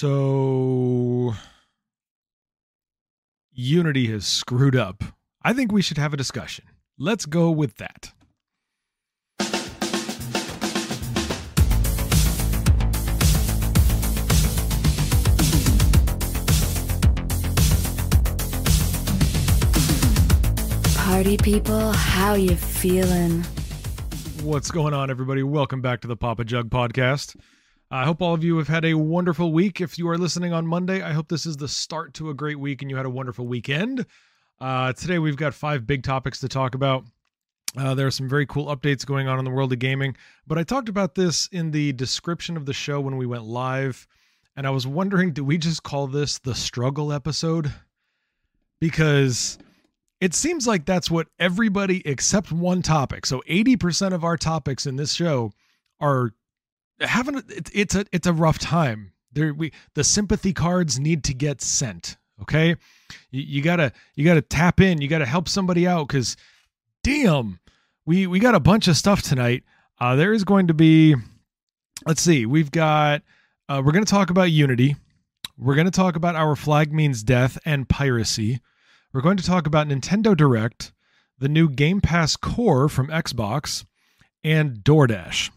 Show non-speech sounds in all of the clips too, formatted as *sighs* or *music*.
So Unity has screwed up. I think we should have a discussion. Let's go with that. Party people, how you feeling? What's going on, everybody? Welcome back to the Papa Jug podcast. I hope all of you have had a wonderful week. If you are listening on Monday, I hope this is the start to a great week and you had a wonderful weekend. Uh, today, we've got five big topics to talk about. Uh, there are some very cool updates going on in the world of gaming, but I talked about this in the description of the show when we went live. And I was wondering, do we just call this the struggle episode? Because it seems like that's what everybody except one topic. So 80% of our topics in this show are having it, it's a it's a rough time. There we the sympathy cards need to get sent. Okay, you, you gotta you gotta tap in. You gotta help somebody out because, damn, we we got a bunch of stuff tonight. Uh, there is going to be, let's see, we've got uh, we're to talk about Unity. We're going to talk about our flag means death and piracy. We're going to talk about Nintendo Direct, the new Game Pass Core from Xbox, and DoorDash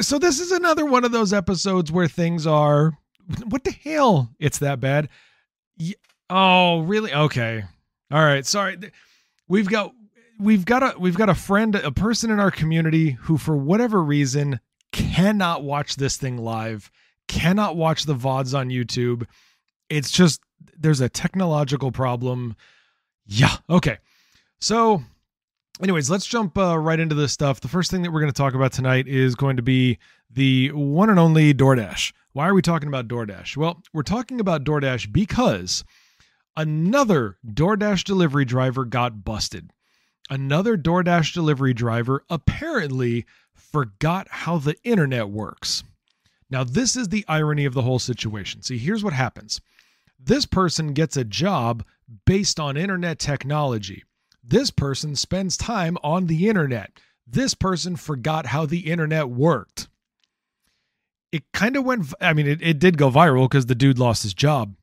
so this is another one of those episodes where things are what the hell? It's that bad. Oh really? Okay. All right. Sorry. We've got we've got a we've got a friend a person in our community who for whatever reason cannot watch this thing live cannot watch the vods on youtube. It's just there's a technological problem. Yeah. Okay. So anyways, let's jump uh, right into this stuff. The first thing that we're going to talk about tonight is going to be the one and only DoorDash. Why are we talking about DoorDash? Well, we're talking about DoorDash because another DoorDash delivery driver got busted. Another DoorDash delivery driver apparently forgot how the internet works. Now, this is the irony of the whole situation. See, here's what happens this person gets a job based on internet technology. This person spends time on the internet. This person forgot how the internet worked. It kind of went, I mean, it, it did go viral because the dude lost his job.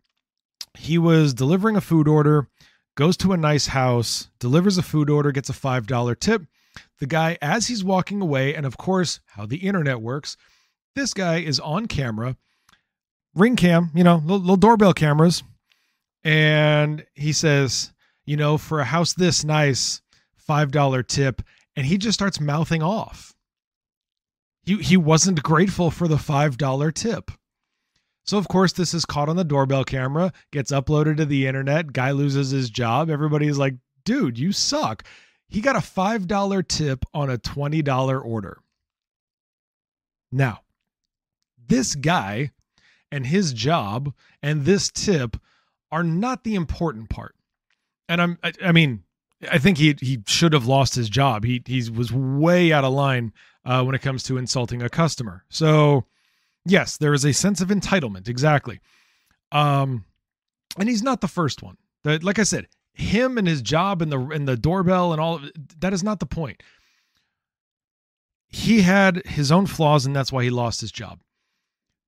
He was delivering a food order, goes to a nice house, delivers a food order, gets a $5 tip. The guy, as he's walking away, and of course, how the internet works, this guy is on camera, ring cam, you know, little, little doorbell cameras. And he says, you know, for a house this nice, $5 tip. And he just starts mouthing off. He, he wasn't grateful for the $5 tip. So, of course, this is caught on the doorbell camera, gets uploaded to the internet. Guy loses his job. Everybody's like, dude, you suck. He got a $5 tip on a $20 order. Now, this guy and his job and this tip are not the important part and I'm I, I, mean I think he he should have lost his job. He he was way out of line uh, when it comes to insulting a customer. So yes, there is a sense of entitlement exactly. Um, and he's not the first one. That like I said, him and his job and the and the doorbell and all of, that is not the point. He had his own flaws and that's why he lost his job.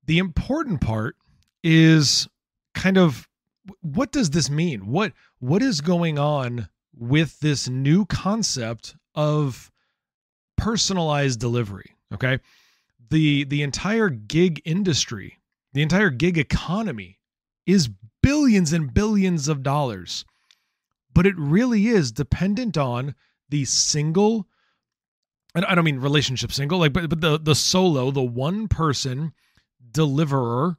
The important part is kind of what does this mean? What what is going on with this new concept of personalized delivery okay the the entire gig industry the entire gig economy is billions and billions of dollars but it really is dependent on the single and I don't mean relationship single like but, but the the solo the one person deliverer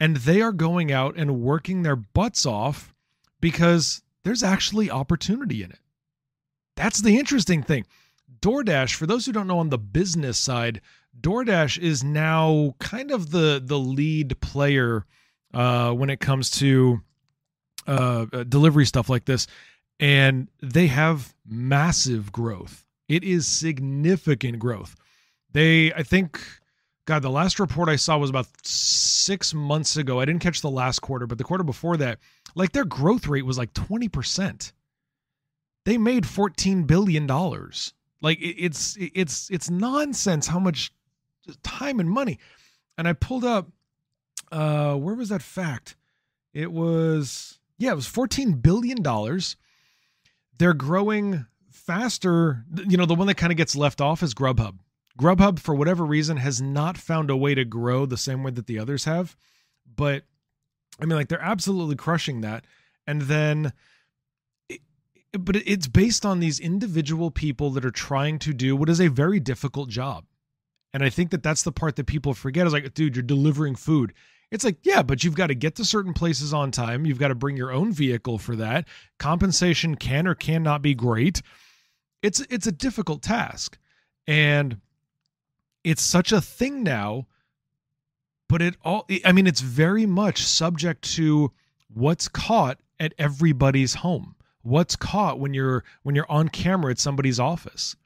and they are going out and working their butts off because there's actually opportunity in it. That's the interesting thing. DoorDash, for those who don't know on the business side, DoorDash is now kind of the the lead player uh, when it comes to uh, uh delivery stuff like this, and they have massive growth. It is significant growth. They, I think, God, the last report I saw was about six months ago. I didn't catch the last quarter, but the quarter before that, like their growth rate was like 20%. They made $14 billion. Like it's it's it's nonsense how much time and money. and I pulled up uh where was that fact? It was yeah, it was 14 billion dollars. They're growing faster, you know, the one that kind of gets left off is Grubhub. Grubhub for whatever reason has not found a way to grow the same way that the others have, but I mean like they're absolutely crushing that. And then but it's based on these individual people that are trying to do what is a very difficult job. And I think that that's the part that people forget is like, dude, you're delivering food. It's like, yeah, but you've got to get to certain places on time. You've got to bring your own vehicle for that. Compensation can or cannot be great. It's it's a difficult task. And it's such a thing now, but it all I mean, it's very much subject to what's caught at everybody's home what's caught when you're when you're on camera at somebody's office.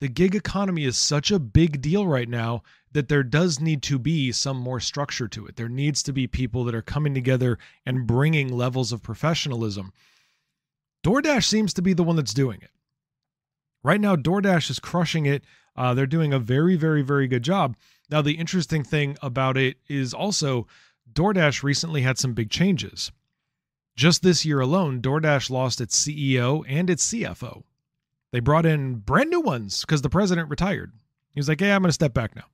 The gig economy is such a big deal right now that there does need to be some more structure to it. There needs to be people that are coming together and bringing levels of professionalism. DoorDash seems to be the one that's doing it. Right now DoorDash is crushing it uh, they're doing a very very very good job now the interesting thing about it is also DoorDash recently had some big changes just this year alone, DoorDash lost its CEO and its CFO. They brought in brand new ones because the president retired. He was like, hey, I'm going to step back now.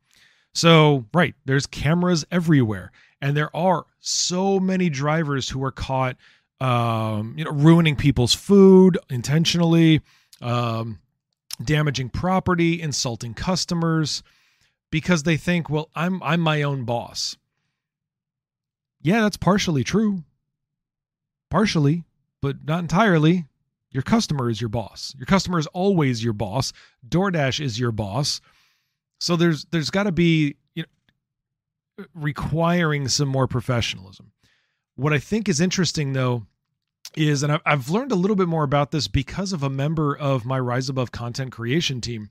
So, right, there's cameras everywhere. And there are so many drivers who are caught, um, you know, ruining people's food intentionally, um, damaging property, insulting customers because they think, well, I'm I'm my own boss. Yeah, that's partially true partially, but not entirely. Your customer is your boss. Your customer is always your boss. DoorDash is your boss. So there's there's got to be you know requiring some more professionalism. What I think is interesting though is, and I've learned a little bit more about this because of a member of my Rise Above content creation team.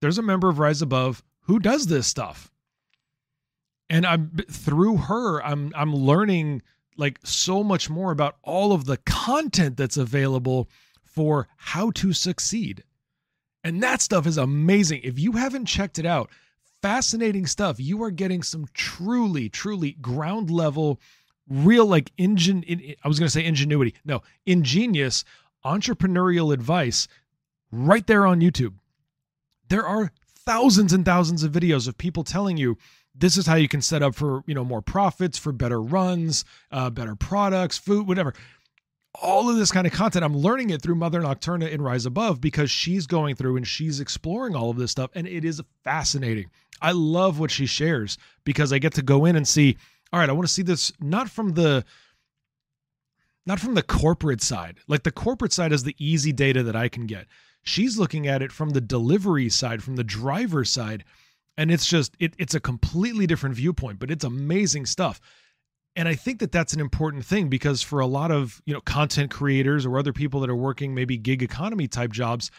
There's a member of Rise Above who does this stuff, and I'm through her. I'm I'm learning like so much more about all of the content that's available for how to succeed. And that stuff is amazing. If you haven't checked it out, fascinating stuff. You are getting some truly, truly ground level, real like engine. I was going to say ingenuity. No, ingenious entrepreneurial advice right there on YouTube. There are thousands and thousands of videos of people telling you this is how you can set up for you know more profits for better runs uh, better products food whatever all of this kind of content i'm learning it through mother nocturna in rise above because she's going through and she's exploring all of this stuff and it is fascinating i love what she shares because i get to go in and see all right i want to see this not from the not from the corporate side. Like the corporate side is the easy data that i can get. She's looking at it from the delivery side from the driver side and it's just it, it's a completely different viewpoint but it's amazing stuff. And i think that that's an important thing because for a lot of you know content creators or other people that are working maybe gig economy type jobs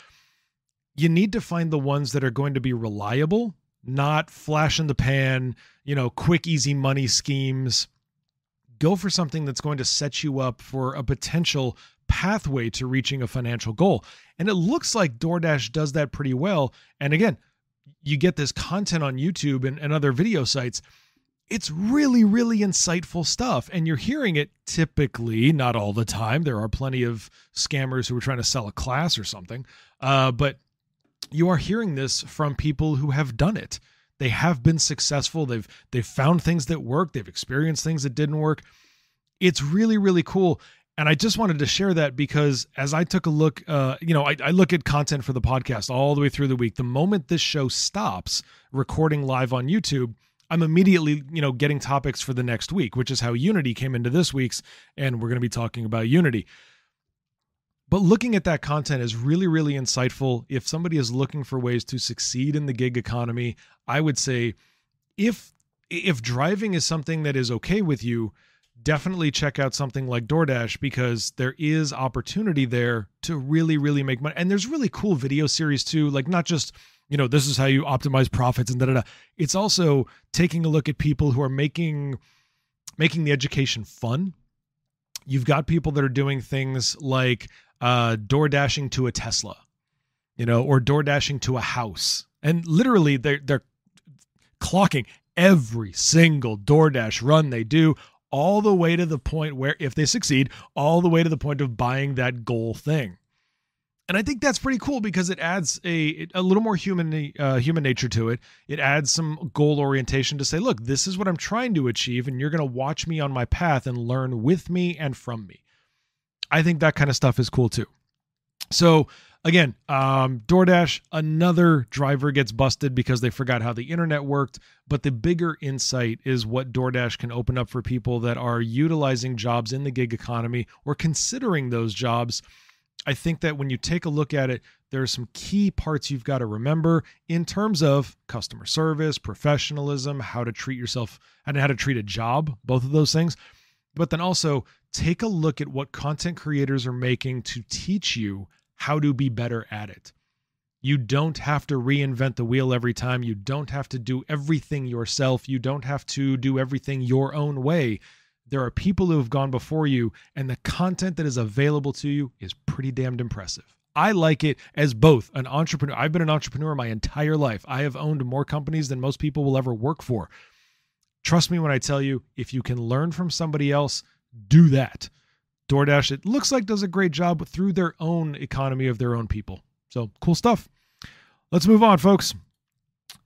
you need to find the ones that are going to be reliable not flash in the pan you know quick easy money schemes go for something that's going to set you up for a potential pathway to reaching a financial goal and it looks like DoorDash does that pretty well and again you get this content on YouTube and, and other video sites, it's really, really insightful stuff. And you're hearing it typically, not all the time. There are plenty of scammers who are trying to sell a class or something. Uh, but you are hearing this from people who have done it. They have been successful. They've they've found things that work. They've experienced things that didn't work. It's really, really cool and I just wanted to share that because as I took a look, uh, you know, I, I, look at content for the podcast all the way through the week. The moment this show stops recording live on YouTube, I'm immediately, you know, getting topics for the next week, which is how Unity came into this week's, and we're going to be talking about Unity. But looking at that content is really, really insightful. If somebody is looking for ways to succeed in the gig economy, I would say if if driving is something that is okay with you, definitely check out something like DoorDash because there is opportunity there to really, really make money. And there's really cool video series too, like not just, you know, this is how you optimize profits and da da da. It's also taking a look at people who are making making the education fun. You've got people that are doing things like uh door dashing to a Tesla, you know, or door dashing to a house. And literally they're they're clocking every single DoorDash run they do, all the way to the point where, if they succeed, all the way to the point of buying that goal thing. And I think that's pretty cool because it adds a a little more human uh, human nature to it. It adds some goal orientation to say, look, this is what I'm trying to achieve, and you're going to watch me on my path and learn with me and from me. I think that kind of stuff is cool too. So again, um, DoorDash, another driver gets busted because they forgot how the internet worked. But the bigger insight is what DoorDash can open up for people that are utilizing jobs in the gig economy or considering those jobs. I think that when you take a look at it, there are some key parts you've got to remember in terms of customer service, professionalism, how to treat yourself, and how to treat a job, both of those things. But then also take a look at what content creators are making to teach you how to be better at it. You don't have to reinvent the wheel every time. You don't have to do everything yourself. You don't have to do everything your own way. There are people who have gone before you, and the content that is available to you is pretty damned impressive. I like it as both an entrepreneur. I've been an entrepreneur my entire life. I have owned more companies than most people will ever work for. Trust me when I tell you, if you can learn from somebody else, do that. DoorDash, it looks like does a great job through their own economy of their own people. So cool stuff. Let's move on, folks.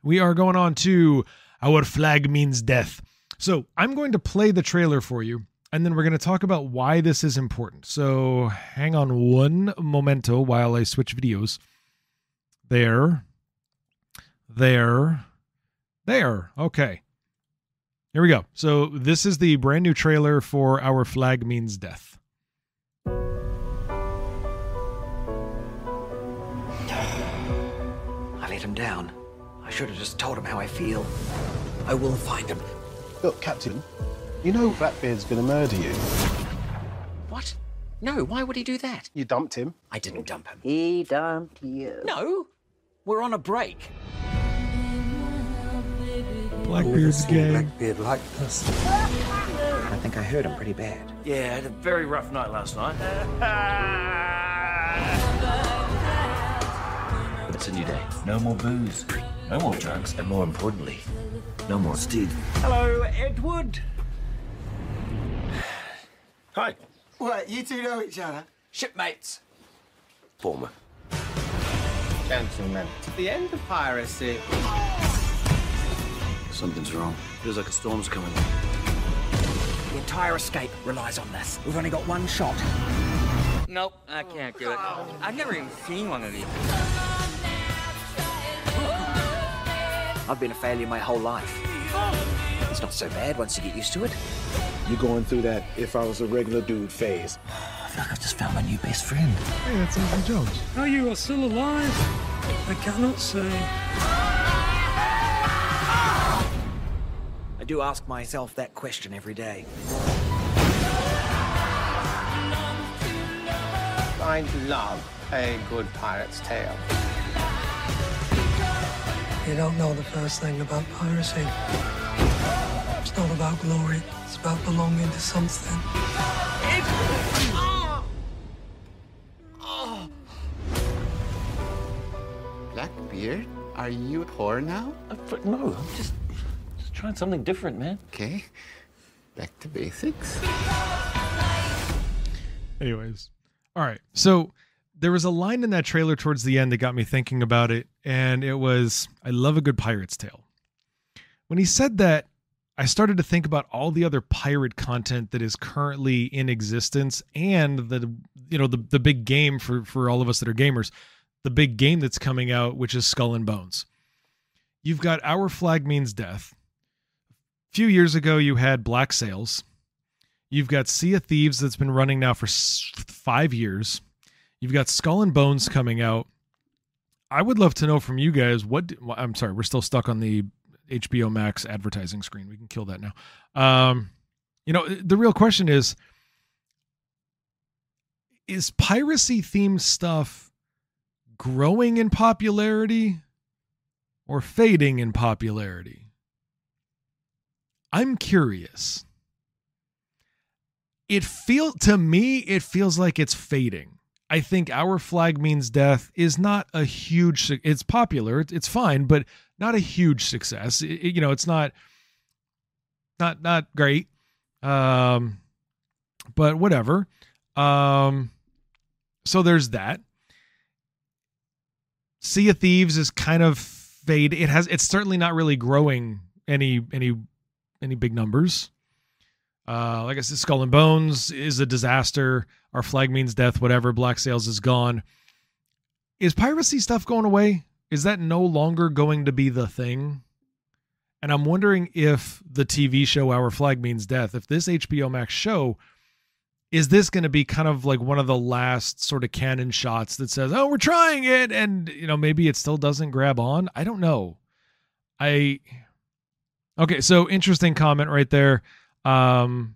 We are going on to Our Flag Means Death. So I'm going to play the trailer for you, and then we're going to talk about why this is important. So hang on one momento while I switch videos. There. There. There. Okay. Here we go. So this is the brand new trailer for Our Flag Means Death. I let him down. I should have just told him how I feel. I will find him. Look, Captain, you know Blackbeard's gonna murder you. What? No, why would he do that? You dumped him. I didn't dump him. He dumped you. No, we're on a break. Blackbeard's gay. Blackbeard like this. I think I hurt him pretty bad. Yeah, I had a very rough night last night. *laughs* it's a new day. No more booze, no more drugs, and more importantly, no more Steve. Hello, Edward. Hi. What, you two know each other? Shipmates. Former. Gentlemen, to the end of piracy. Something's wrong. Feels like a storm's coming. The entire escape relies on this. We've only got one shot. Nope, I can't do it. I've never even seen one of these. I've been a failure my whole life. It's not so bad once you get used to it. You're going through that if I was a regular dude phase. I feel like I've just found my new best friend. Hey, that's Indiana Jones. Are you are still alive? I cannot say. Do ask myself that question every day. I love a good pirate's tale. You don't know the first thing about piracy. It's not about glory. It's about belonging to something. Blackbeard, are you poor now? Uh, no, I'm just, just trying something different, man. Okay, back to basics. Anyways, all right. So there was a line in that trailer towards the end that got me thinking about it, and it was, "I love a good pirate's tale." When he said that, I started to think about all the other pirate content that is currently in existence, and the you know the the big game for for all of us that are gamers, the big game that's coming out, which is Skull and Bones. You've got Our Flag Means Death. Few years ago, you had Black Sails. You've got Sea of Thieves that's been running now for five years. You've got Skull and Bones coming out. I would love to know from you guys what. well, I'm sorry, we're still stuck on the HBO Max advertising screen. We can kill that now. Um, you know, the real question is: Is piracy themed stuff growing in popularity or fading in popularity? I'm curious it feel to me it feels like it's fading i think our flag means death is not a huge it's popular it's- fine but not a huge success it- you know it's not not not great. Um, but whatever. Um, so there's that. Sea of Thieves is kind of fade. It has it's certainly not really growing any any any big numbers. Uh, like I said, Skull and Bones is a disaster. Our flag means death. Whatever. Black Sails is gone. Is piracy stuff going away? Is that no longer going to be the thing? And I'm wondering if the TV show Our Flag Means Death, if this HBO Max show, is this going to be kind of like one of the last sort of cannon shots that says, "Oh, we're trying it," and you know maybe it still doesn't grab on? I don't know. I okay, so interesting comment right there. Um,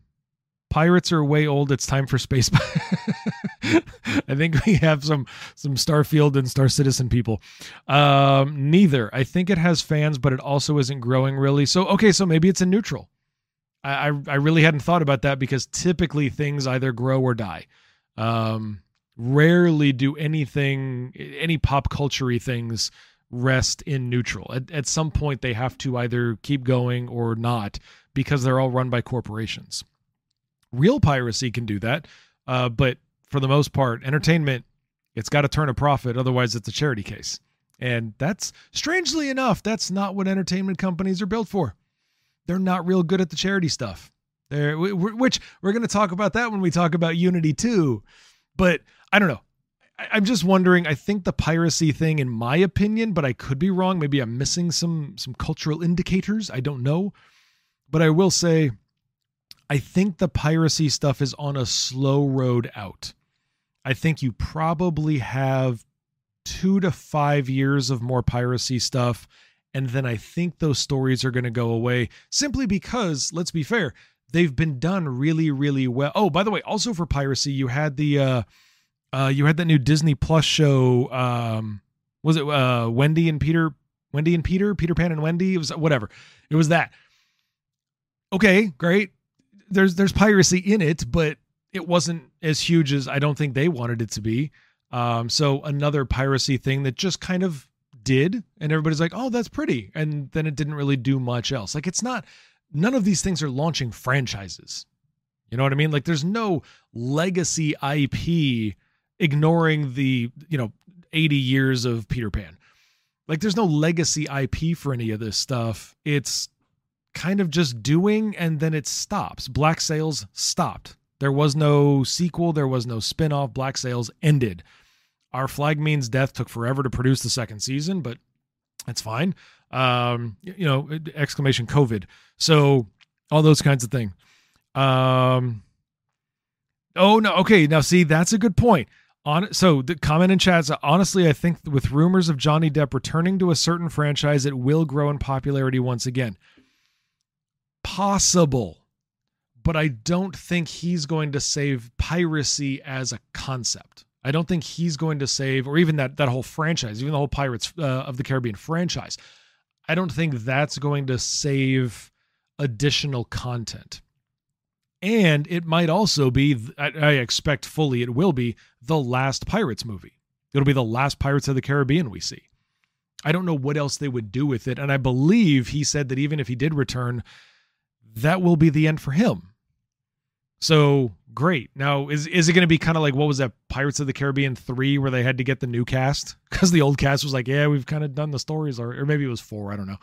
pirates are way old. It's time for space. *laughs* I think we have some some Starfield and Star Citizen people. Um, neither. I think it has fans, but it also isn't growing really. So okay, so maybe it's a neutral. I I, I really hadn't thought about that because typically things either grow or die. Um, rarely do anything any pop culture things rest in neutral. At, at some point, they have to either keep going or not because they're all run by corporations. Real piracy can do that, uh, but for the most part, entertainment it's got to turn a profit, otherwise it's a charity case. And that's strangely enough, that's not what entertainment companies are built for. They're not real good at the charity stuff. They're, which we're going to talk about that when we talk about Unity 2. But I don't know. I'm just wondering. I think the piracy thing, in my opinion, but I could be wrong. Maybe I'm missing some some cultural indicators. I don't know, but I will say, I think the piracy stuff is on a slow road out. I think you probably have two to five years of more piracy stuff, and then I think those stories are going to go away simply because, let's be fair, they've been done really, really well. Oh, by the way, also for piracy, you had the. uh uh, you had that new Disney Plus show. Um, was it uh, Wendy and Peter? Wendy and Peter, Peter Pan and Wendy. It was whatever. It was that. Okay, great. There's there's piracy in it, but it wasn't as huge as I don't think they wanted it to be. Um, so another piracy thing that just kind of did, and everybody's like, "Oh, that's pretty," and then it didn't really do much else. Like it's not. None of these things are launching franchises. You know what I mean? Like there's no legacy IP ignoring the you know 80 years of Peter Pan. Like there's no legacy IP for any of this stuff. It's kind of just doing and then it stops. Black Sails stopped. There was no sequel, there was no spin-off. Black Sails ended. Our Flag Means Death took forever to produce the second season, but that's fine. Um, you know, exclamation COVID. So all those kinds of things. Um, oh no, okay. Now see, that's a good point. On so the comment in chat is honestly, I think with rumors of Johnny Depp returning to a certain franchise, it will grow in popularity once again. Possible, but I don't think he's going to save piracy as a concept. I don't think he's going to save, or even that that whole franchise, even the whole Pirates uh, of the Caribbean franchise. I don't think that's going to save additional content and it might also be i expect fully it will be the last pirates movie. It'll be the last pirates of the caribbean we see. I don't know what else they would do with it and i believe he said that even if he did return that will be the end for him. So great. Now is is it going to be kind of like what was that pirates of the caribbean 3 where they had to get the new cast? Because the old cast was like yeah we've kind of done the stories or, or maybe it was 4 i don't know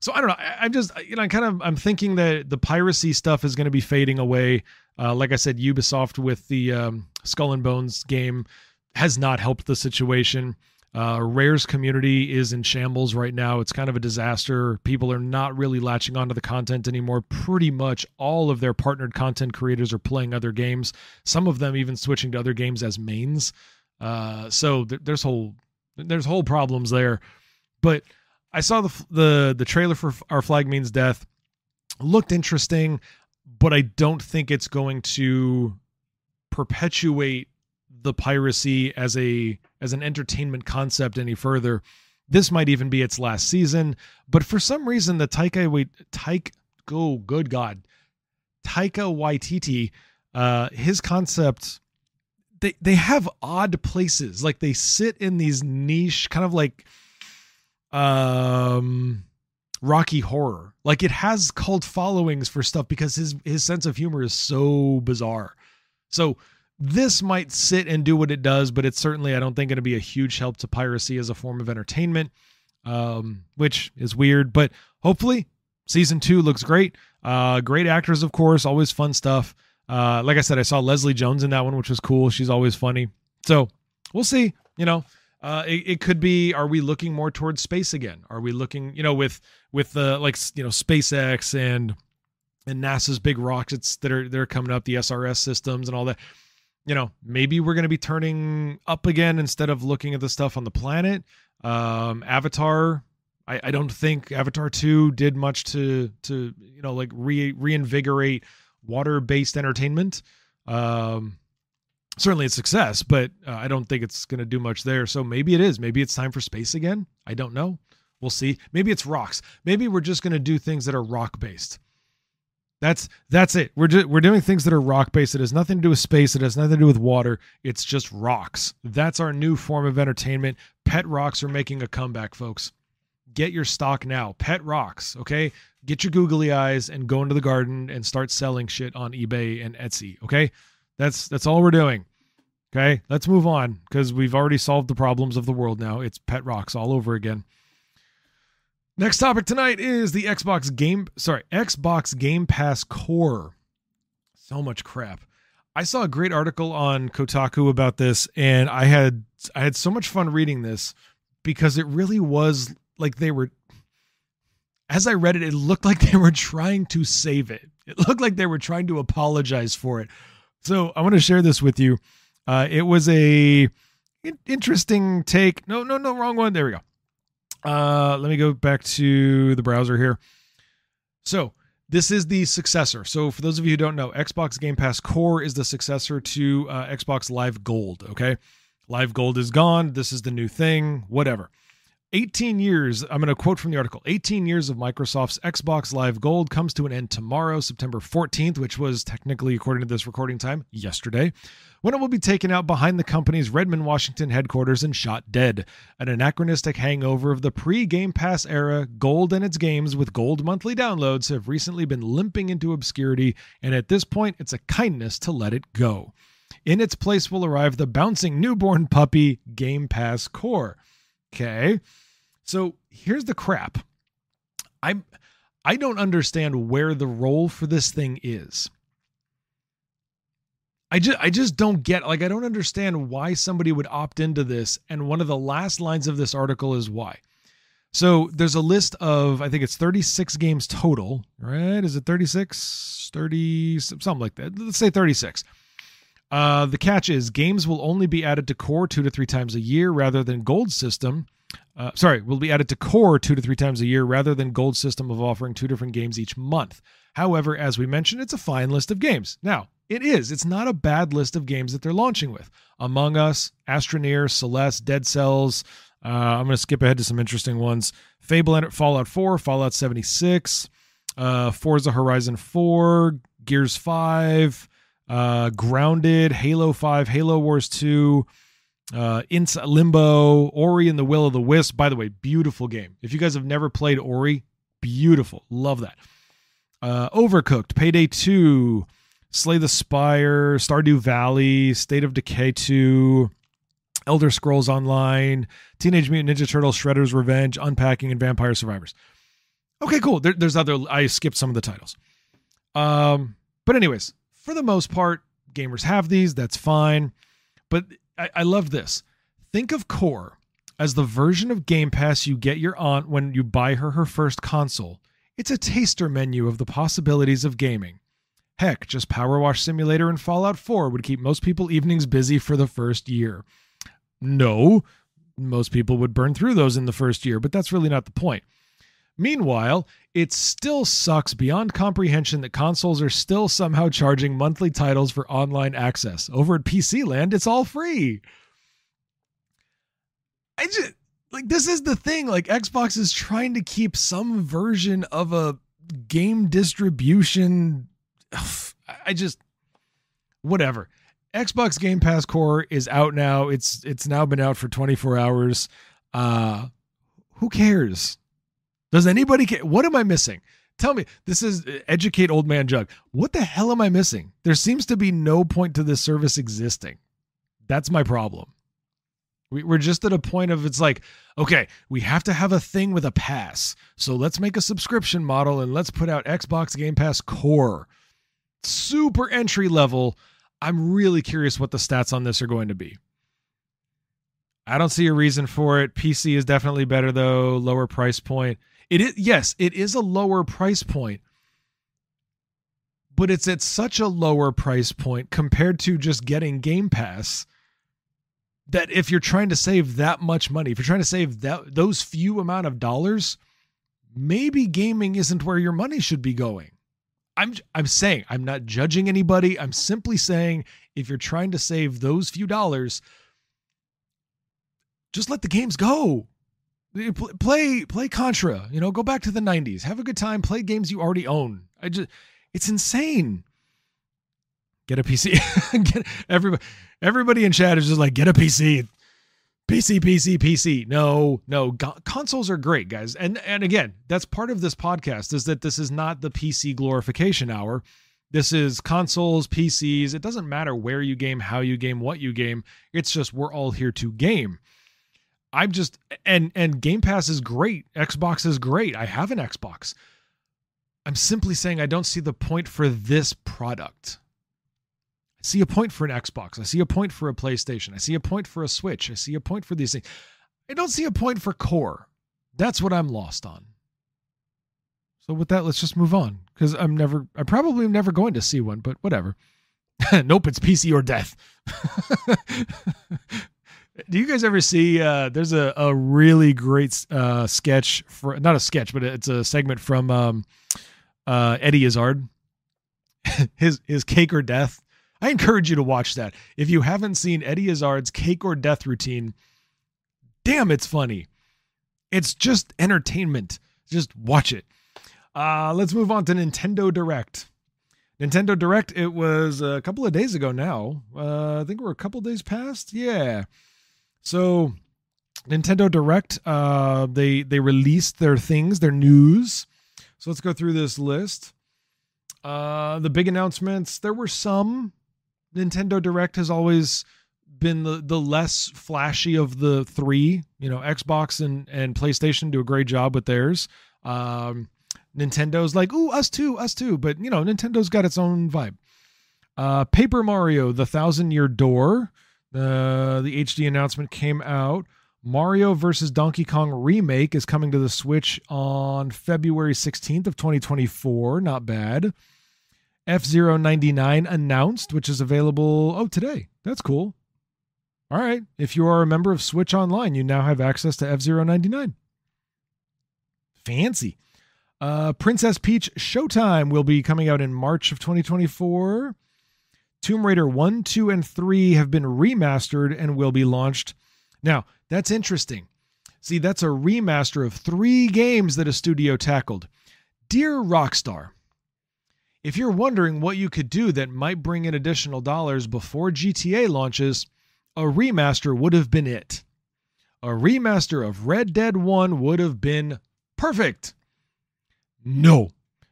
so I don't know. I, am just you know I kind of I'm thinking that the piracy stuff is going to be fading away. Uh, like I said, Ubisoft with the um, Skull and Bones game has not helped the situation. Uh, Rare's community is in shambles right now. It's kind of a disaster. People are not really latching onto the content anymore. Pretty much all of their partnered content creators are playing other games. Some of them even switching to other games as mains. Uh, so th- there's whole there's whole problems there. But I saw the the the trailer for Our Flag Means Death. Looked interesting, but I don't think it's going to perpetuate the piracy as a as an entertainment concept any further. This might even be its last season, but for some reason the Taika wait Taika oh good god. Taika Waititi uh his concept they they have odd places. Like they sit in these niche kind of like um Rocky Horror. Like it has cult followings for stuff because his his sense of humor is so bizarre. So this might sit and do what it does, but it's certainly I don't think going to be a huge help to piracy as a form of entertainment, um, which is weird. But hopefully, season two looks great. Uh, great actors, of course, always fun stuff. Uh, like I said, I saw Leslie Jones in that one, which was cool. She's always funny. So we'll see. You know, uh, it, it could be. Are we looking more towards space again? Are we looking, you know, with with the like you know SpaceX and and NASA's big rockets that are they're coming up, the SRS systems and all that. You know, maybe we're going to be turning up again instead of looking at the stuff on the planet. Um, Avatar, I, I don't think Avatar two did much to to you know like re reinvigorate water based entertainment. Um, certainly a success, but uh, I don't think it's going to do much there. So maybe it is. Maybe it's time for space again. I don't know. We'll see. Maybe it's rocks. Maybe we're just going to do things that are rock based. That's that's it. We're just, we're doing things that are rock based. It has nothing to do with space. It has nothing to do with water. It's just rocks. That's our new form of entertainment. Pet rocks are making a comeback, folks. Get your stock now. Pet rocks, okay? Get your googly eyes and go into the garden and start selling shit on eBay and Etsy, okay? That's that's all we're doing. Okay? Let's move on cuz we've already solved the problems of the world now. It's pet rocks all over again. Next topic tonight is the Xbox Game sorry, Xbox Game Pass Core. So much crap. I saw a great article on Kotaku about this and I had I had so much fun reading this because it really was like they were as I read it it looked like they were trying to save it. It looked like they were trying to apologize for it. So, I want to share this with you. Uh, it was a interesting take. No, no, no, wrong one. There we go. Uh, let me go back to the browser here. So this is the successor. So for those of you who don't know, Xbox Game Pass Core is the successor to uh, Xbox Live Gold. Okay, Live Gold is gone. This is the new thing. Whatever. 18 years, I'm going to quote from the article 18 years of Microsoft's Xbox Live Gold comes to an end tomorrow, September 14th, which was technically, according to this recording time, yesterday, when it will be taken out behind the company's Redmond, Washington headquarters and shot dead. An anachronistic hangover of the pre Game Pass era, Gold and its games with Gold monthly downloads have recently been limping into obscurity, and at this point, it's a kindness to let it go. In its place will arrive the bouncing newborn puppy Game Pass Core. Okay. So here's the crap. I'm I don't understand where the role for this thing is. I just I just don't get like I don't understand why somebody would opt into this and one of the last lines of this article is why. So there's a list of I think it's 36 games total, right? Is it 36? 30 something like that. Let's say 36. Uh, the catch is games will only be added to core two to three times a year rather than gold system. Uh, sorry, will be added to core two to three times a year rather than gold system of offering two different games each month. However, as we mentioned, it's a fine list of games. Now, it is. It's not a bad list of games that they're launching with. Among Us, Astroneer, Celeste, Dead Cells. Uh, I'm going to skip ahead to some interesting ones. Fable, Fallout 4, Fallout 76, uh, Forza Horizon 4, Gears 5, uh, Grounded, Halo 5, Halo Wars 2, uh, Inside Limbo, Ori and the Will of the Wisp. By the way, beautiful game. If you guys have never played Ori, beautiful. Love that. Uh, Overcooked, Payday 2, Slay the Spire, Stardew Valley, State of Decay 2, Elder Scrolls Online, Teenage Mutant Ninja Turtles, Shredder's Revenge, Unpacking, and Vampire Survivors. Okay, cool. There, there's other. I skipped some of the titles. Um, but anyways, for the most part, gamers have these. That's fine. But I, I love this. Think of Core as the version of Game Pass you get your aunt when you buy her her first console. It's a taster menu of the possibilities of gaming. Heck, just PowerWash Simulator and Fallout 4 would keep most people evenings busy for the first year. No, most people would burn through those in the first year, but that's really not the point. Meanwhile, it still sucks beyond comprehension that consoles are still somehow charging monthly titles for online access. Over at PC Land, it's all free. I just like this is the thing. Like Xbox is trying to keep some version of a game distribution. *sighs* I just whatever. Xbox Game Pass Core is out now. It's it's now been out for 24 hours. Uh who cares? Does anybody get what am I missing? Tell me, this is uh, educate old man jug. What the hell am I missing? There seems to be no point to this service existing. That's my problem. We, we're just at a point of it's like, okay, we have to have a thing with a pass. So let's make a subscription model and let's put out Xbox Game Pass Core. Super entry level. I'm really curious what the stats on this are going to be. I don't see a reason for it. PC is definitely better though, lower price point. It is yes, it is a lower price point. But it's at such a lower price point compared to just getting Game Pass that if you're trying to save that much money, if you're trying to save that those few amount of dollars, maybe gaming isn't where your money should be going. I'm I'm saying, I'm not judging anybody. I'm simply saying if you're trying to save those few dollars, just let the games go. Play play Contra, you know, go back to the 90s. Have a good time, play games you already own. I just it's insane. Get a PC. *laughs* get everybody everybody in chat is just like get a PC. PC, PC, PC. No, no. Go- consoles are great, guys. And and again, that's part of this podcast is that this is not the PC glorification hour. This is consoles, PCs. It doesn't matter where you game, how you game, what you game. It's just we're all here to game. I'm just and and Game Pass is great. Xbox is great. I have an Xbox. I'm simply saying I don't see the point for this product. I see a point for an Xbox. I see a point for a PlayStation. I see a point for a Switch. I see a point for these things. I don't see a point for Core. That's what I'm lost on. So with that, let's just move on because I'm never, I probably am never going to see one, but whatever. *laughs* nope, it's PC or death. *laughs* Do you guys ever see? Uh, there's a, a really great uh, sketch for not a sketch, but it's a segment from um, uh, Eddie Izzard. *laughs* his his cake or death. I encourage you to watch that. If you haven't seen Eddie Izzard's cake or death routine, damn, it's funny. It's just entertainment. Just watch it. Uh, let's move on to Nintendo Direct. Nintendo Direct. It was a couple of days ago now. Uh, I think we're a couple days past. Yeah. So Nintendo Direct, uh, they they released their things, their news. So let's go through this list. Uh, the big announcements. There were some. Nintendo Direct has always been the the less flashy of the three. You know, Xbox and and PlayStation do a great job with theirs. Um, Nintendo's like, ooh, us too, us too. But you know, Nintendo's got its own vibe. Uh, Paper Mario: The Thousand Year Door. Uh, the HD announcement came out. Mario vs. Donkey Kong remake is coming to the Switch on February 16th of 2024. Not bad. F-Zero 99 announced, which is available oh today. That's cool. All right. If you are a member of Switch Online, you now have access to F-Zero 99. Fancy. Uh, Princess Peach Showtime will be coming out in March of 2024. Tomb Raider 1, 2, and 3 have been remastered and will be launched. Now, that's interesting. See, that's a remaster of three games that a studio tackled. Dear Rockstar, if you're wondering what you could do that might bring in additional dollars before GTA launches, a remaster would have been it. A remaster of Red Dead 1 would have been perfect. No,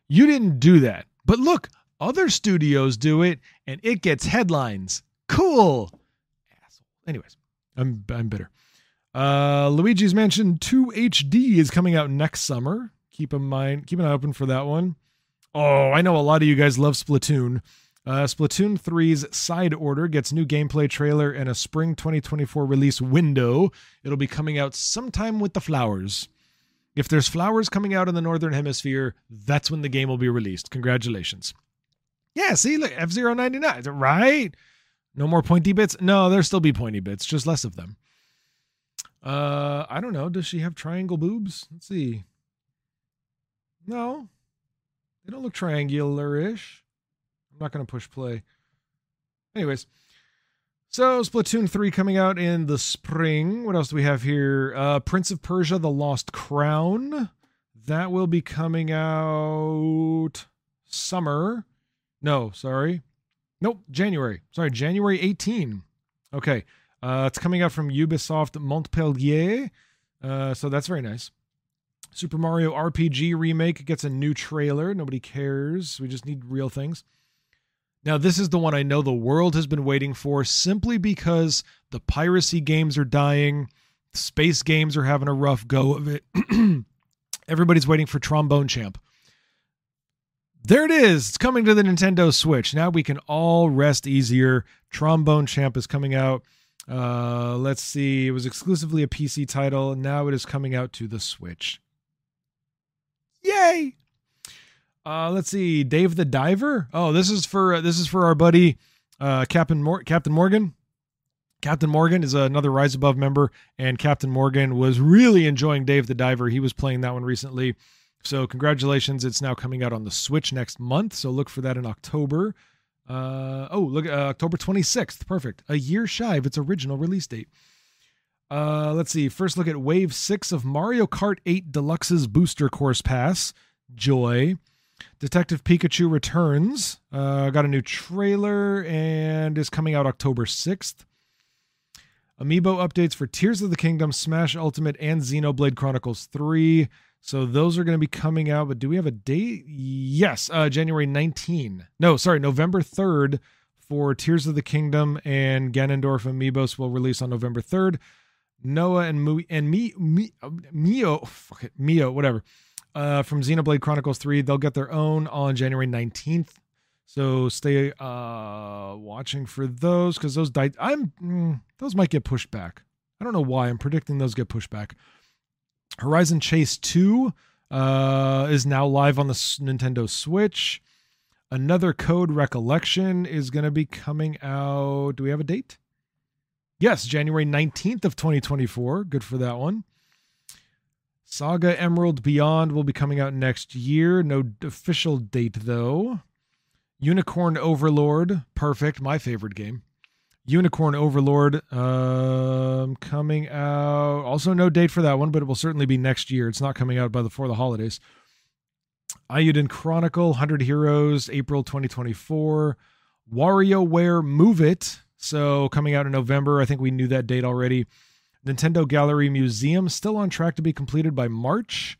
you didn't do that. But look, other studios do it and it gets headlines. Cool. Asshole. Anyways, I'm I'm bitter. Uh, Luigi's Mansion 2 HD is coming out next summer. Keep in mind, keep an eye open for that one. Oh, I know a lot of you guys love Splatoon. Uh, Splatoon 3's Side Order gets new gameplay trailer and a spring 2024 release window. It'll be coming out sometime with the flowers. If there's flowers coming out in the northern hemisphere, that's when the game will be released. Congratulations. Yeah, see, look, F Zero ninety nine, right? No more pointy bits. No, there'll still be pointy bits, just less of them. Uh, I don't know. Does she have triangle boobs? Let's see. No, they don't look triangular-ish. I'm not gonna push play. Anyways, so Splatoon 3 coming out in the spring. What else do we have here? Uh, Prince of Persia: The Lost Crown. That will be coming out summer. No, sorry. Nope, January. Sorry, January 18. Okay. Uh, it's coming out from Ubisoft Montpellier. Uh, so that's very nice. Super Mario RPG remake gets a new trailer. Nobody cares. We just need real things. Now, this is the one I know the world has been waiting for simply because the piracy games are dying, space games are having a rough go of it. *clears throat* Everybody's waiting for Trombone Champ. There it is. It's coming to the Nintendo Switch. Now we can all rest easier. Trombone Champ is coming out. Uh, let's see. It was exclusively a PC title, now it is coming out to the Switch. Yay! Uh, let's see. Dave the Diver. Oh, this is for uh, this is for our buddy uh, Captain Mor- Captain Morgan. Captain Morgan is another Rise Above member, and Captain Morgan was really enjoying Dave the Diver. He was playing that one recently. So congratulations! It's now coming out on the Switch next month. So look for that in October. Uh, oh, look, uh, October 26th. Perfect. A year shy of its original release date. Uh, let's see. First look at Wave 6 of Mario Kart 8 Deluxe's Booster Course Pass. Joy. Detective Pikachu returns. Uh, got a new trailer and is coming out October 6th. Amiibo updates for Tears of the Kingdom, Smash Ultimate, and Xenoblade Chronicles 3. So those are going to be coming out, but do we have a date? Yes, uh, January 19. No, sorry, November 3rd for Tears of the Kingdom and Ganondorf Amiibos will release on November 3rd. Noah and Mu- and me, me Mio, fuck it, Mio, whatever. Uh, from Xenoblade Chronicles 3, they'll get their own on January 19th. So stay uh watching for those because those died. I'm mm, those might get pushed back. I don't know why. I'm predicting those get pushed back. Horizon Chase 2 uh, is now live on the Nintendo Switch. Another Code Recollection is going to be coming out. Do we have a date? Yes, January 19th of 2024. Good for that one. Saga Emerald Beyond will be coming out next year. No official date though. Unicorn Overlord, perfect, my favorite game. Unicorn Overlord um, coming out. Also, no date for that one, but it will certainly be next year. It's not coming out by before the holidays. Eiyuden Chronicle, 100 Heroes, April 2024. WarioWare Move It. So, coming out in November. I think we knew that date already. Nintendo Gallery Museum, still on track to be completed by March.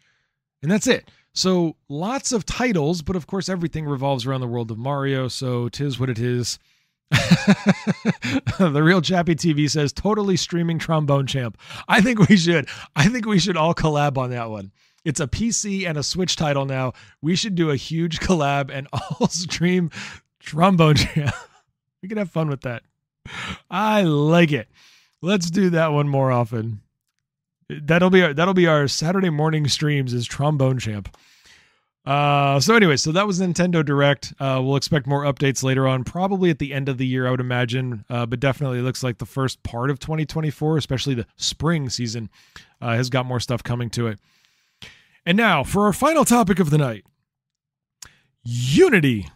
And that's it. So, lots of titles, but of course, everything revolves around the world of Mario. So, tis what it is. *laughs* the real Chappie TV says totally streaming trombone champ. I think we should. I think we should all collab on that one. It's a PC and a Switch title now. We should do a huge collab and *laughs* all stream trombone champ. *laughs* We can have fun with that. I like it. Let's do that one more often. That'll be our, that'll be our Saturday morning streams is trombone champ. Uh, so anyway, so that was Nintendo Direct. Uh, we'll expect more updates later on, probably at the end of the year, I would imagine. Uh, but definitely looks like the first part of 2024, especially the spring season, uh, has got more stuff coming to it. And now for our final topic of the night Unity.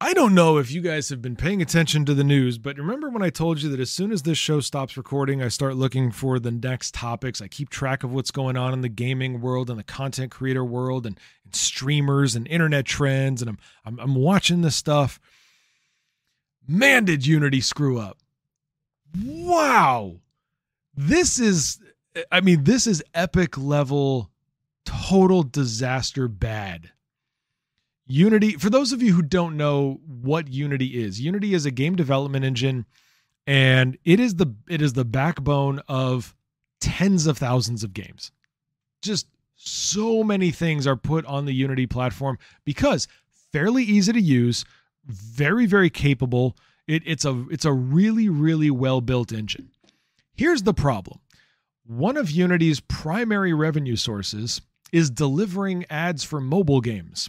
I don't know if you guys have been paying attention to the news, but remember when I told you that as soon as this show stops recording, I start looking for the next topics. I keep track of what's going on in the gaming world and the content creator world and, and streamers and internet trends, and I'm, I'm I'm watching this stuff. Man, did Unity screw up! Wow, this is I mean this is epic level, total disaster bad. Unity, for those of you who don't know what Unity is, Unity is a game development engine and it is the it is the backbone of tens of thousands of games. Just so many things are put on the Unity platform because fairly easy to use, very very capable. It, it's a it's a really really well built engine. Here's the problem. One of Unity's primary revenue sources is delivering ads for mobile games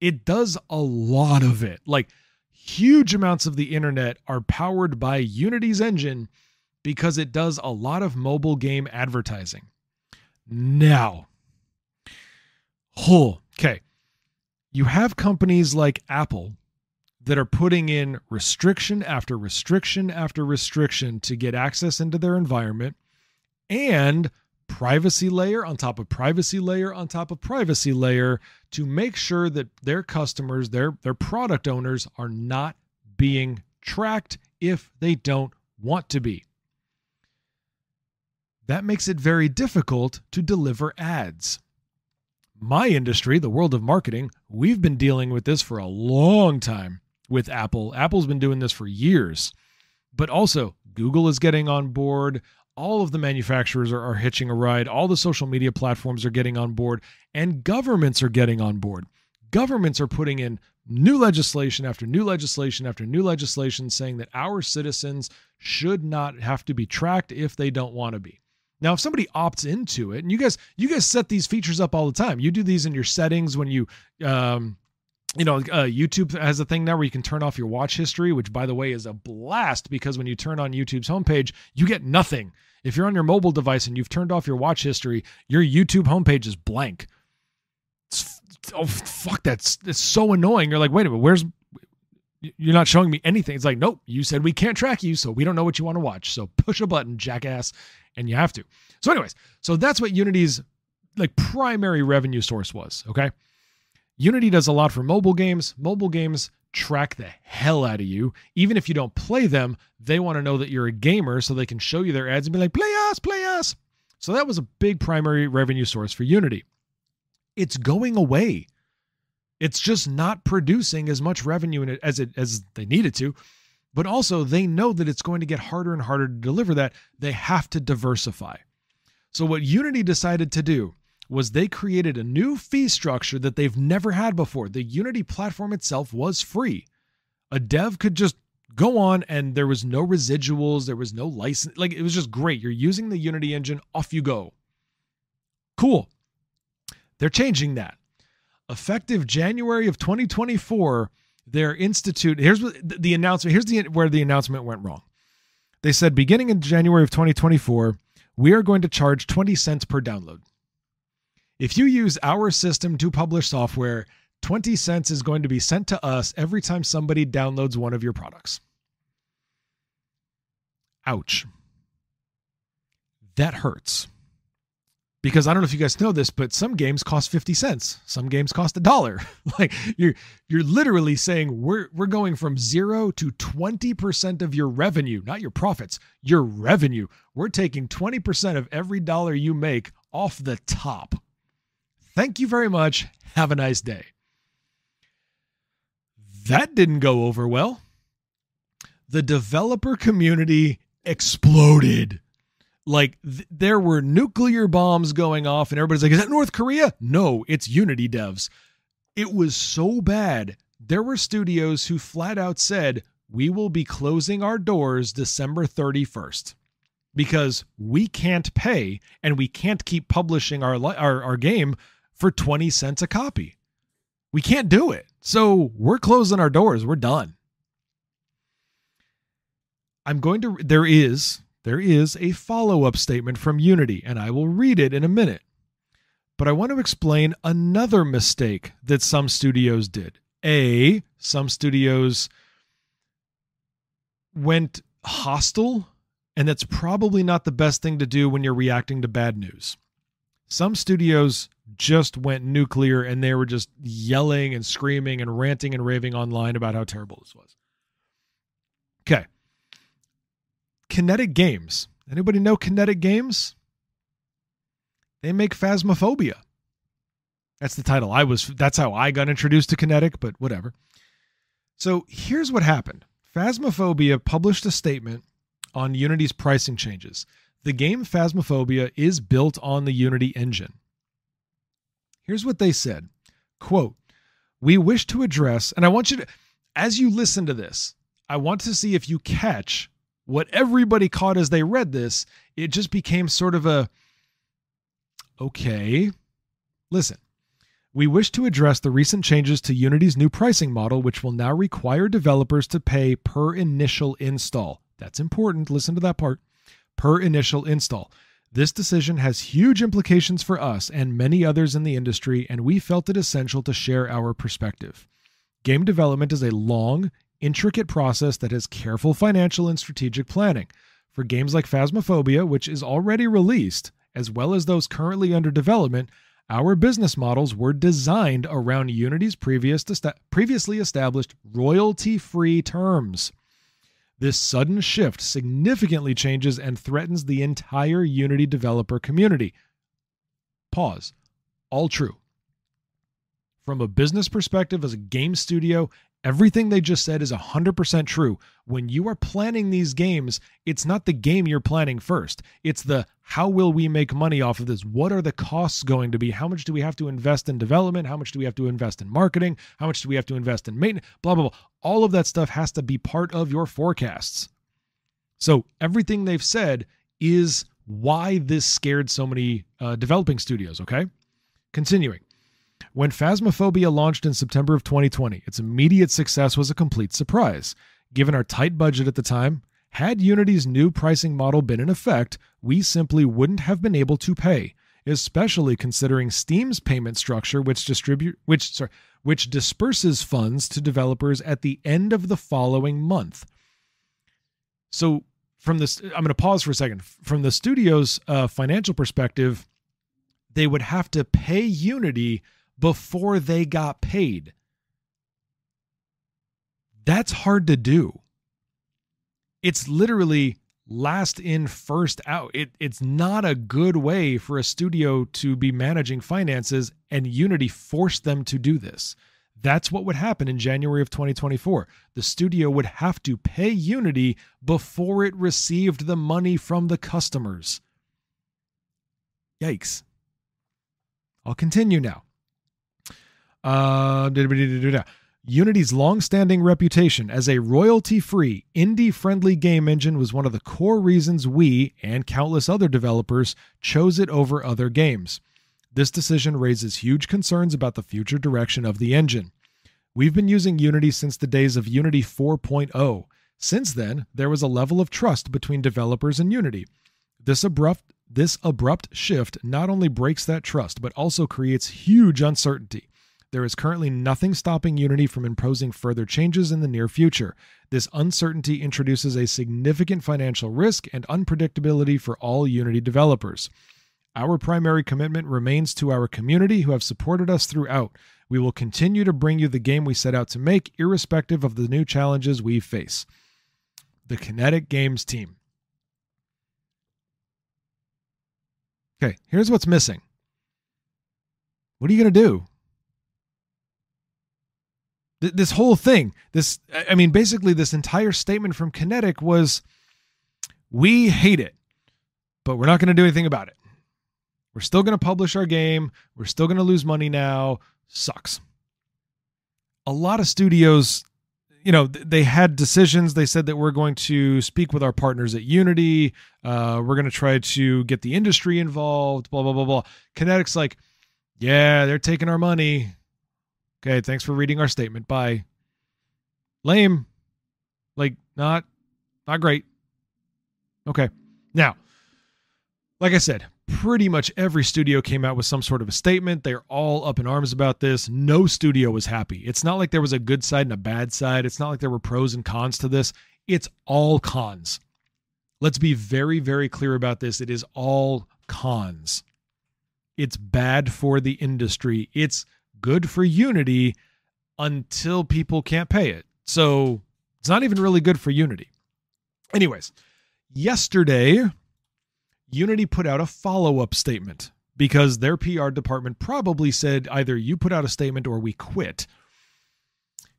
it does a lot of it. Like huge amounts of the internet are powered by Unity's engine because it does a lot of mobile game advertising. Now, oh, okay. You have companies like Apple that are putting in restriction after restriction after restriction to get access into their environment and privacy layer on top of privacy layer on top of privacy layer to make sure that their customers, their their product owners are not being tracked if they don't want to be. that makes it very difficult to deliver ads. My industry, the world of marketing, we've been dealing with this for a long time with Apple. Apple's been doing this for years. But also, Google is getting on board. All of the manufacturers are, are hitching a ride. All the social media platforms are getting on board, and governments are getting on board. Governments are putting in new legislation after new legislation after new legislation saying that our citizens should not have to be tracked if they don't want to be. Now, if somebody opts into it, and you guys, you guys set these features up all the time. You do these in your settings when you, um, you know, uh, YouTube has a thing now where you can turn off your watch history, which, by the way, is a blast because when you turn on YouTube's homepage, you get nothing. If you're on your mobile device and you've turned off your watch history, your YouTube homepage is blank. It's, oh fuck, that's it's so annoying. You're like, wait a minute, where's you're not showing me anything. It's like, nope, you said we can't track you, so we don't know what you want to watch. So push a button, jackass, and you have to. So, anyways, so that's what Unity's like primary revenue source was. Okay. Unity does a lot for mobile games. Mobile games track the hell out of you. Even if you don't play them, they want to know that you're a gamer so they can show you their ads and be like, play us, play us. So that was a big primary revenue source for Unity. It's going away. It's just not producing as much revenue in it as it as they needed to. But also they know that it's going to get harder and harder to deliver that. They have to diversify. So what Unity decided to do was they created a new fee structure that they've never had before. The Unity platform itself was free. A dev could just go on and there was no residuals, there was no license. Like it was just great. You're using the Unity engine, off you go. Cool. They're changing that. Effective January of 2024, their institute, here's what the announcement, here's the where the announcement went wrong. They said beginning in January of 2024, we are going to charge 20 cents per download. If you use our system to publish software, 20 cents is going to be sent to us every time somebody downloads one of your products. Ouch. That hurts. Because I don't know if you guys know this, but some games cost 50 cents. Some games cost a dollar. *laughs* like you're you're literally saying we're we're going from 0 to 20% of your revenue, not your profits, your revenue. We're taking 20% of every dollar you make off the top. Thank you very much. Have a nice day. That didn't go over well. The developer community exploded. Like th- there were nuclear bombs going off, and everybody's like, Is that North Korea? No, it's Unity devs. It was so bad. There were studios who flat out said, We will be closing our doors December 31st because we can't pay and we can't keep publishing our, our, our game for 20 cents a copy. We can't do it. So we're closing our doors. We're done. I'm going to there is there is a follow-up statement from Unity and I will read it in a minute. But I want to explain another mistake that some studios did. A, some studios went hostile, and that's probably not the best thing to do when you're reacting to bad news. Some studios just went nuclear and they were just yelling and screaming and ranting and raving online about how terrible this was. Okay. Kinetic Games. Anybody know Kinetic Games? They make Phasmophobia. That's the title. I was that's how I got introduced to Kinetic, but whatever. So here's what happened. Phasmophobia published a statement on Unity's pricing changes. The game Phasmophobia is built on the Unity engine. Here's what they said quote, We wish to address, and I want you to, as you listen to this, I want to see if you catch what everybody caught as they read this. It just became sort of a, okay, listen. We wish to address the recent changes to Unity's new pricing model, which will now require developers to pay per initial install. That's important. Listen to that part. Per initial install. This decision has huge implications for us and many others in the industry, and we felt it essential to share our perspective. Game development is a long, intricate process that has careful financial and strategic planning. For games like Phasmophobia, which is already released, as well as those currently under development, our business models were designed around Unity's previous previously established royalty free terms. This sudden shift significantly changes and threatens the entire Unity developer community. Pause. All true. From a business perspective, as a game studio, everything they just said is 100% true. When you are planning these games, it's not the game you're planning first. It's the how will we make money off of this? What are the costs going to be? How much do we have to invest in development? How much do we have to invest in marketing? How much do we have to invest in maintenance? Blah, blah, blah. All of that stuff has to be part of your forecasts. So everything they've said is why this scared so many uh, developing studios, okay? Continuing. When Phasmophobia launched in September of 2020, its immediate success was a complete surprise. Given our tight budget at the time, had Unity's new pricing model been in effect, we simply wouldn't have been able to pay, especially considering Steam's payment structure which distribute which sorry, which disperses funds to developers at the end of the following month. So from this I'm going to pause for a second. From the studio's uh, financial perspective, they would have to pay Unity before they got paid. That's hard to do. It's literally last in, first out. It, it's not a good way for a studio to be managing finances, and Unity forced them to do this. That's what would happen in January of 2024. The studio would have to pay Unity before it received the money from the customers. Yikes. I'll continue now. Uh, Unity's long-standing reputation as a royalty-free, indie-friendly game engine was one of the core reasons we and countless other developers chose it over other games. This decision raises huge concerns about the future direction of the engine. We've been using Unity since the days of Unity 4.0. Since then, there was a level of trust between developers and Unity. This abrupt this abrupt shift not only breaks that trust but also creates huge uncertainty. There is currently nothing stopping Unity from imposing further changes in the near future. This uncertainty introduces a significant financial risk and unpredictability for all Unity developers. Our primary commitment remains to our community who have supported us throughout. We will continue to bring you the game we set out to make, irrespective of the new challenges we face. The Kinetic Games team. Okay, here's what's missing. What are you going to do? This whole thing, this, I mean, basically, this entire statement from Kinetic was we hate it, but we're not going to do anything about it. We're still going to publish our game. We're still going to lose money now. Sucks. A lot of studios, you know, they had decisions. They said that we're going to speak with our partners at Unity. Uh, we're going to try to get the industry involved, blah, blah, blah, blah. Kinetic's like, yeah, they're taking our money. Okay, thanks for reading our statement. Bye. Lame. Like not not great. Okay. Now, like I said, pretty much every studio came out with some sort of a statement. They're all up in arms about this. No studio was happy. It's not like there was a good side and a bad side. It's not like there were pros and cons to this. It's all cons. Let's be very, very clear about this. It is all cons. It's bad for the industry. It's good for Unity until people can't pay it. So it's not even really good for Unity. Anyways, yesterday, Unity put out a follow up statement because their PR department probably said either you put out a statement or we quit.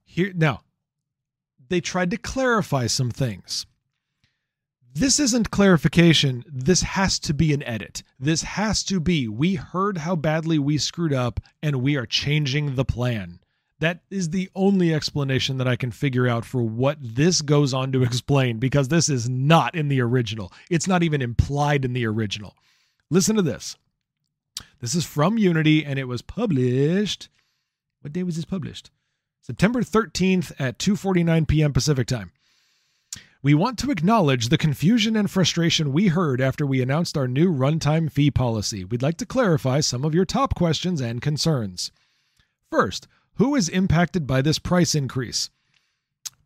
Here now, they tried to clarify some things. This isn't clarification. This has to be an edit. This has to be we heard how badly we screwed up and we are changing the plan. That is the only explanation that I can figure out for what this goes on to *laughs* explain because this is not in the original. It's not even implied in the original. Listen to this. This is from Unity and it was published. What day was this published? September 13th at 2:49 p.m. Pacific time. We want to acknowledge the confusion and frustration we heard after we announced our new runtime fee policy. We'd like to clarify some of your top questions and concerns. First, who is impacted by this price increase?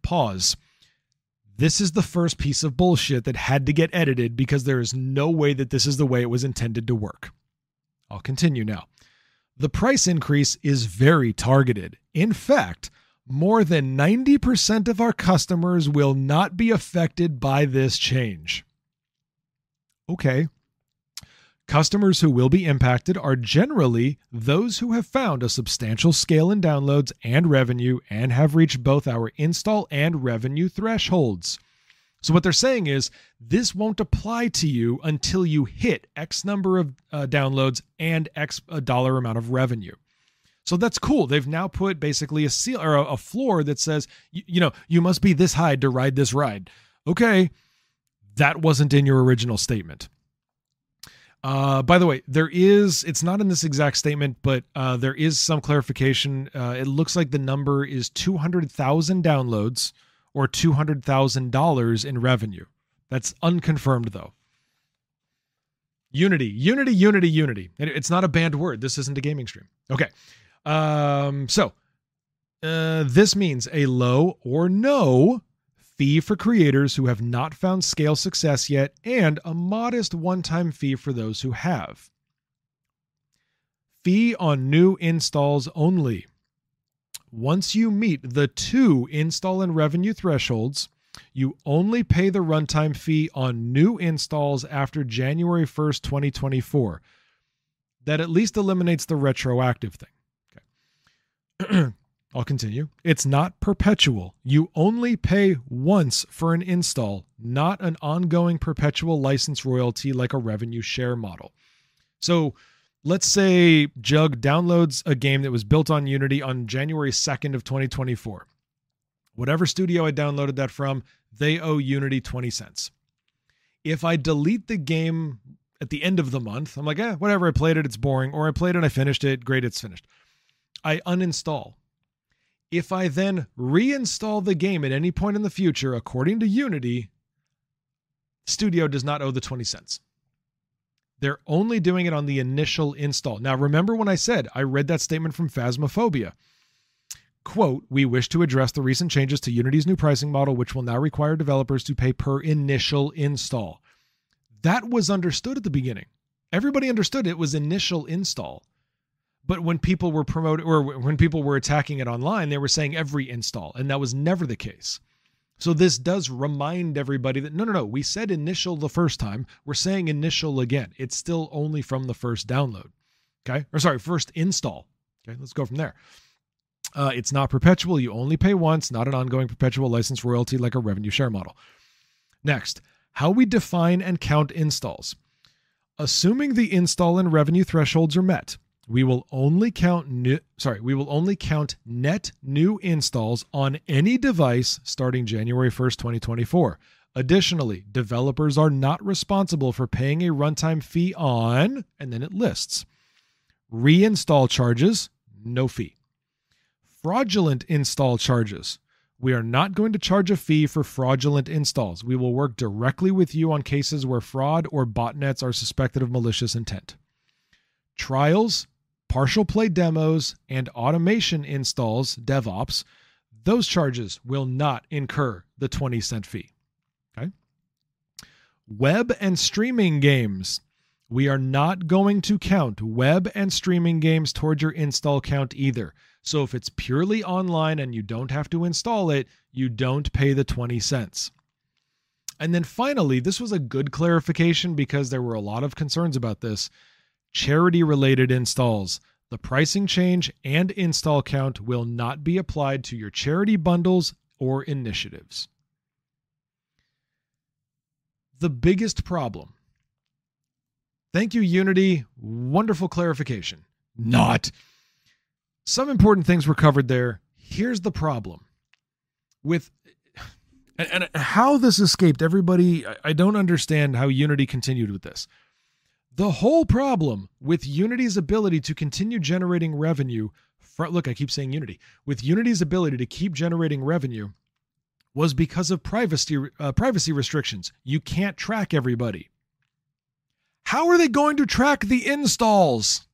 Pause. This is the first piece of bullshit that had to get edited because there is no way that this is the way it was intended to work. I'll continue now. The price increase is very targeted. In fact, more than 90% of our customers will not be affected by this change. Okay. Customers who will be impacted are generally those who have found a substantial scale in downloads and revenue and have reached both our install and revenue thresholds. So, what they're saying is this won't apply to you until you hit X number of uh, downloads and X a dollar amount of revenue. So that's cool. They've now put basically a seal or a, floor that says, you, you know, you must be this high to ride this ride. Okay, that wasn't in your original statement. Uh, by the way, there is, it's not in this exact statement, but uh, there is some clarification. Uh, it looks like the number is 200,000 downloads or $200,000 in revenue. That's unconfirmed though. Unity, Unity, Unity, Unity. It's not a banned word. This isn't a gaming stream. Okay. Um, so uh, this means a low or no fee for creators who have not found scale success yet, and a modest one time fee for those who have. Fee on new installs only. Once you meet the two install and revenue thresholds, you only pay the runtime fee on new installs after January 1st, 2024. That at least eliminates the retroactive thing. *clears throat* I'll continue. It's not perpetual. You only pay once for an install, not an ongoing perpetual license royalty like a revenue share model. So let's say Jug downloads a game that was built on Unity on January 2nd of 2024. Whatever studio I downloaded that from, they owe Unity 20 cents. If I delete the game at the end of the month, I'm like, eh, whatever, I played it, it's boring, or I played it, I finished it, great, it's finished. I uninstall. If I then reinstall the game at any point in the future, according to Unity, Studio does not owe the 20 cents. They're only doing it on the initial install. Now, remember when I said I read that statement from Phasmophobia? Quote, we wish to address the recent changes to Unity's new pricing model, which will now require developers to pay per initial install. That was understood at the beginning. Everybody understood it was initial install. But when people were promoting or when people were attacking it online, they were saying every install, and that was never the case. So this does remind everybody that no, no, no, we said initial the first time. We're saying initial again. It's still only from the first download. Okay. Or sorry, first install. Okay. Let's go from there. Uh, it's not perpetual. You only pay once, not an ongoing perpetual license royalty like a revenue share model. Next, how we define and count installs. Assuming the install and revenue thresholds are met, we will only count new, sorry, we will only count net new installs on any device starting January 1st, 2024. Additionally, developers are not responsible for paying a runtime fee on and then it lists reinstall charges, no fee. Fraudulent install charges. We are not going to charge a fee for fraudulent installs. We will work directly with you on cases where fraud or botnets are suspected of malicious intent. Trials, partial play demos, and automation installs, DevOps, those charges will not incur the 20 cent fee. Okay. Web and streaming games. We are not going to count web and streaming games toward your install count either. So if it's purely online and you don't have to install it, you don't pay the 20 cents. And then finally, this was a good clarification because there were a lot of concerns about this. Charity related installs. The pricing change and install count will not be applied to your charity bundles or initiatives. The biggest problem Thank you, Unity. Wonderful clarification. Not. Some important things were covered there. Here's the problem with and, and how this escaped everybody. I don't understand how Unity continued with this. The whole problem with Unity's ability to continue generating revenue. Look, I keep saying Unity. With Unity's ability to keep generating revenue was because of privacy uh, privacy restrictions. You can't track everybody. How are they going to track the installs?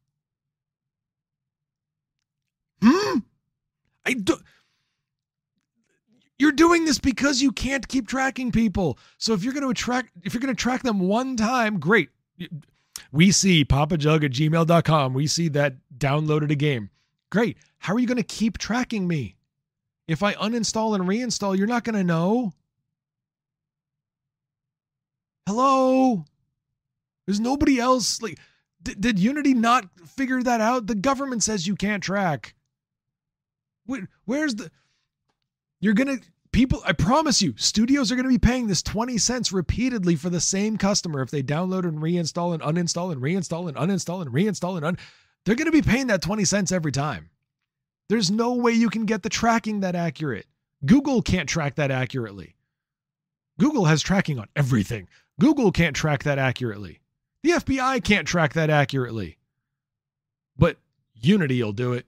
Hmm? I do You're doing this because you can't keep tracking people. So if you're going to attract if you're going to track them one time, great. We see papajug at gmail.com. We see that downloaded a game. Great. How are you going to keep tracking me? If I uninstall and reinstall, you're not going to know. Hello? There's nobody else. Like, d- did Unity not figure that out? The government says you can't track. Where, where's the. You're going to. People, I promise you, studios are going to be paying this 20 cents repeatedly for the same customer if they download and reinstall and uninstall and reinstall and uninstall and reinstall and un. They're going to be paying that 20 cents every time. There's no way you can get the tracking that accurate. Google can't track that accurately. Google has tracking on everything. Google can't track that accurately. The FBI can't track that accurately. But Unity will do it.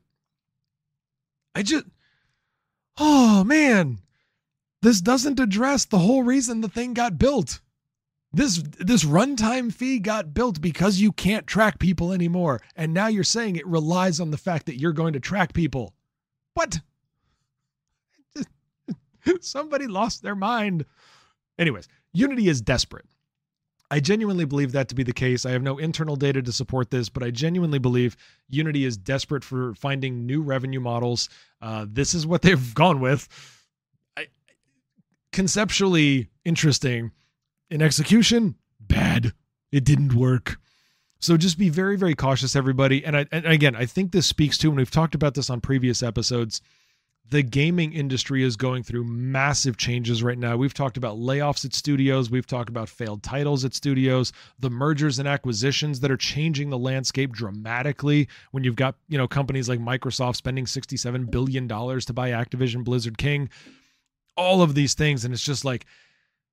I just, oh man, this doesn't address the whole reason the thing got built. This this runtime fee got built because you can't track people anymore, and now you're saying it relies on the fact that you're going to track people. What? *laughs* Somebody lost their mind. Anyways, Unity is desperate. I genuinely believe that to be the case. I have no internal data to support this, but I genuinely believe Unity is desperate for finding new revenue models. Uh, this is what they've *laughs* gone with. Conceptually interesting. In execution, bad. It didn't work. So just be very, very cautious, everybody. And, I, and again, I think this speaks to, and we've talked about this on previous episodes, the gaming industry is going through massive changes right now. We've talked about layoffs at studios, we've talked about failed titles at studios, the mergers and acquisitions that are changing the landscape dramatically when you've got, you know, companies like Microsoft spending 67 billion dollars to buy Activision Blizzard King. All of these things and it's just like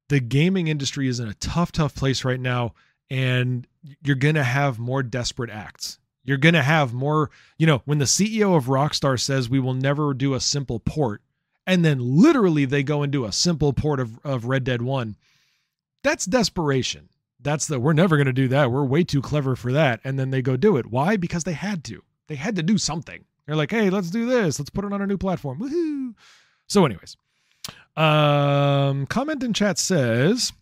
the gaming industry is in a tough tough place right now and you're going to have more desperate acts you're going to have more, you know, when the CEO of Rockstar says we will never do a simple port, and then literally they go and do a simple port of, of Red Dead 1, that's desperation. That's the, we're never going to do that. We're way too clever for that. And then they go do it. Why? Because they had to. They had to do something. They're like, hey, let's do this. Let's put it on a new platform. Woohoo. So, anyways, um, comment in chat says,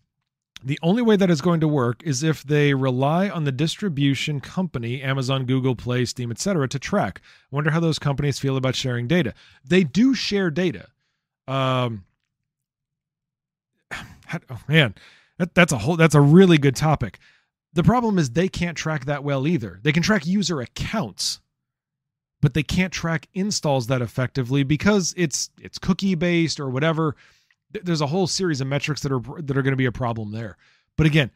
the only way that is going to work is if they rely on the distribution company, Amazon, Google Play, Steam, etc., to track. I wonder how those companies feel about sharing data. They do share data. Um, *sighs* oh man, that, that's a whole that's a really good topic. The problem is they can't track that well either. They can track user accounts, but they can't track installs that effectively because it's it's cookie based or whatever there's a whole series of metrics that are that are going to be a problem there. But again,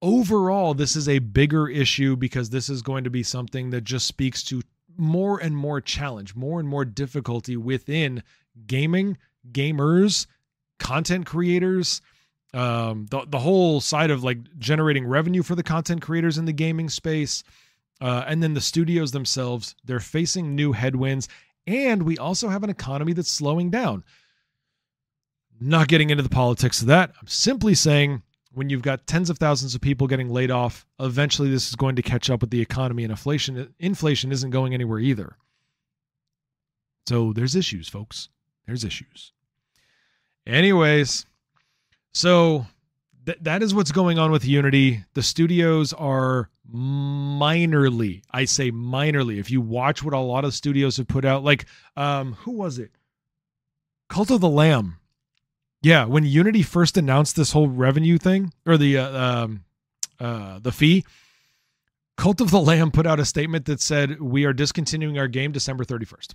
overall this is a bigger issue because this is going to be something that just speaks to more and more challenge, more and more difficulty within gaming, gamers, content creators, um, the the whole side of like generating revenue for the content creators in the gaming space, uh, and then the studios themselves. They're facing new headwinds, and we also have an economy that's slowing down. Not getting into the politics of that. I'm simply saying when you've got tens of thousands of people getting laid off, eventually this is going to catch up with the economy and inflation inflation isn't going anywhere either. So there's issues, folks. There's issues. Anyways, so th- that is what's going on with Unity. The studios are minorly, I say minorly. If you watch what a lot of studios have put out, like um, who was it? Cult of the Lamb yeah, when Unity first announced this whole revenue thing or the uh, um, uh, the fee, Cult of the Lamb put out a statement that said we are discontinuing our game December 31st.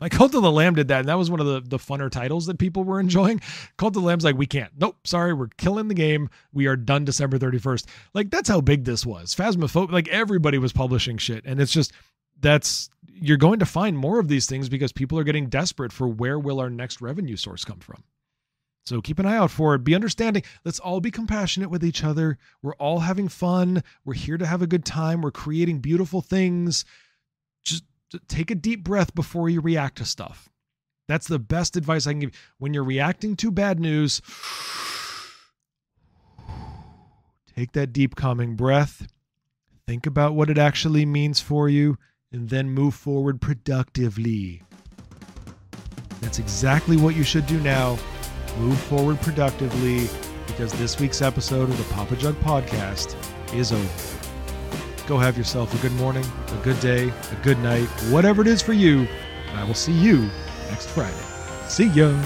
Like Cult of the Lamb did that, and that was one of the, the funner titles that people were enjoying. Cult of the Lamb's like, we can't. Nope, sorry, we're killing the game. We are done December 31st. Like that's how big this was. Phasmophobia, like everybody was publishing shit, and it's just that's you're going to find more of these things because people are getting desperate for where will our next revenue source come from. So keep an eye out for it. Be understanding. Let's all be compassionate with each other. We're all having fun. We're here to have a good time. We're creating beautiful things. Take a deep breath before you react to stuff. That's the best advice I can give. You. When you're reacting to bad news, take that deep, calming breath. Think about what it actually means for you, and then move forward productively. That's exactly what you should do now move forward productively because this week's episode of the Papa Jug podcast is over. Go have yourself a good morning, a good day, a good night, whatever it is for you, and I will see you next Friday. See ya.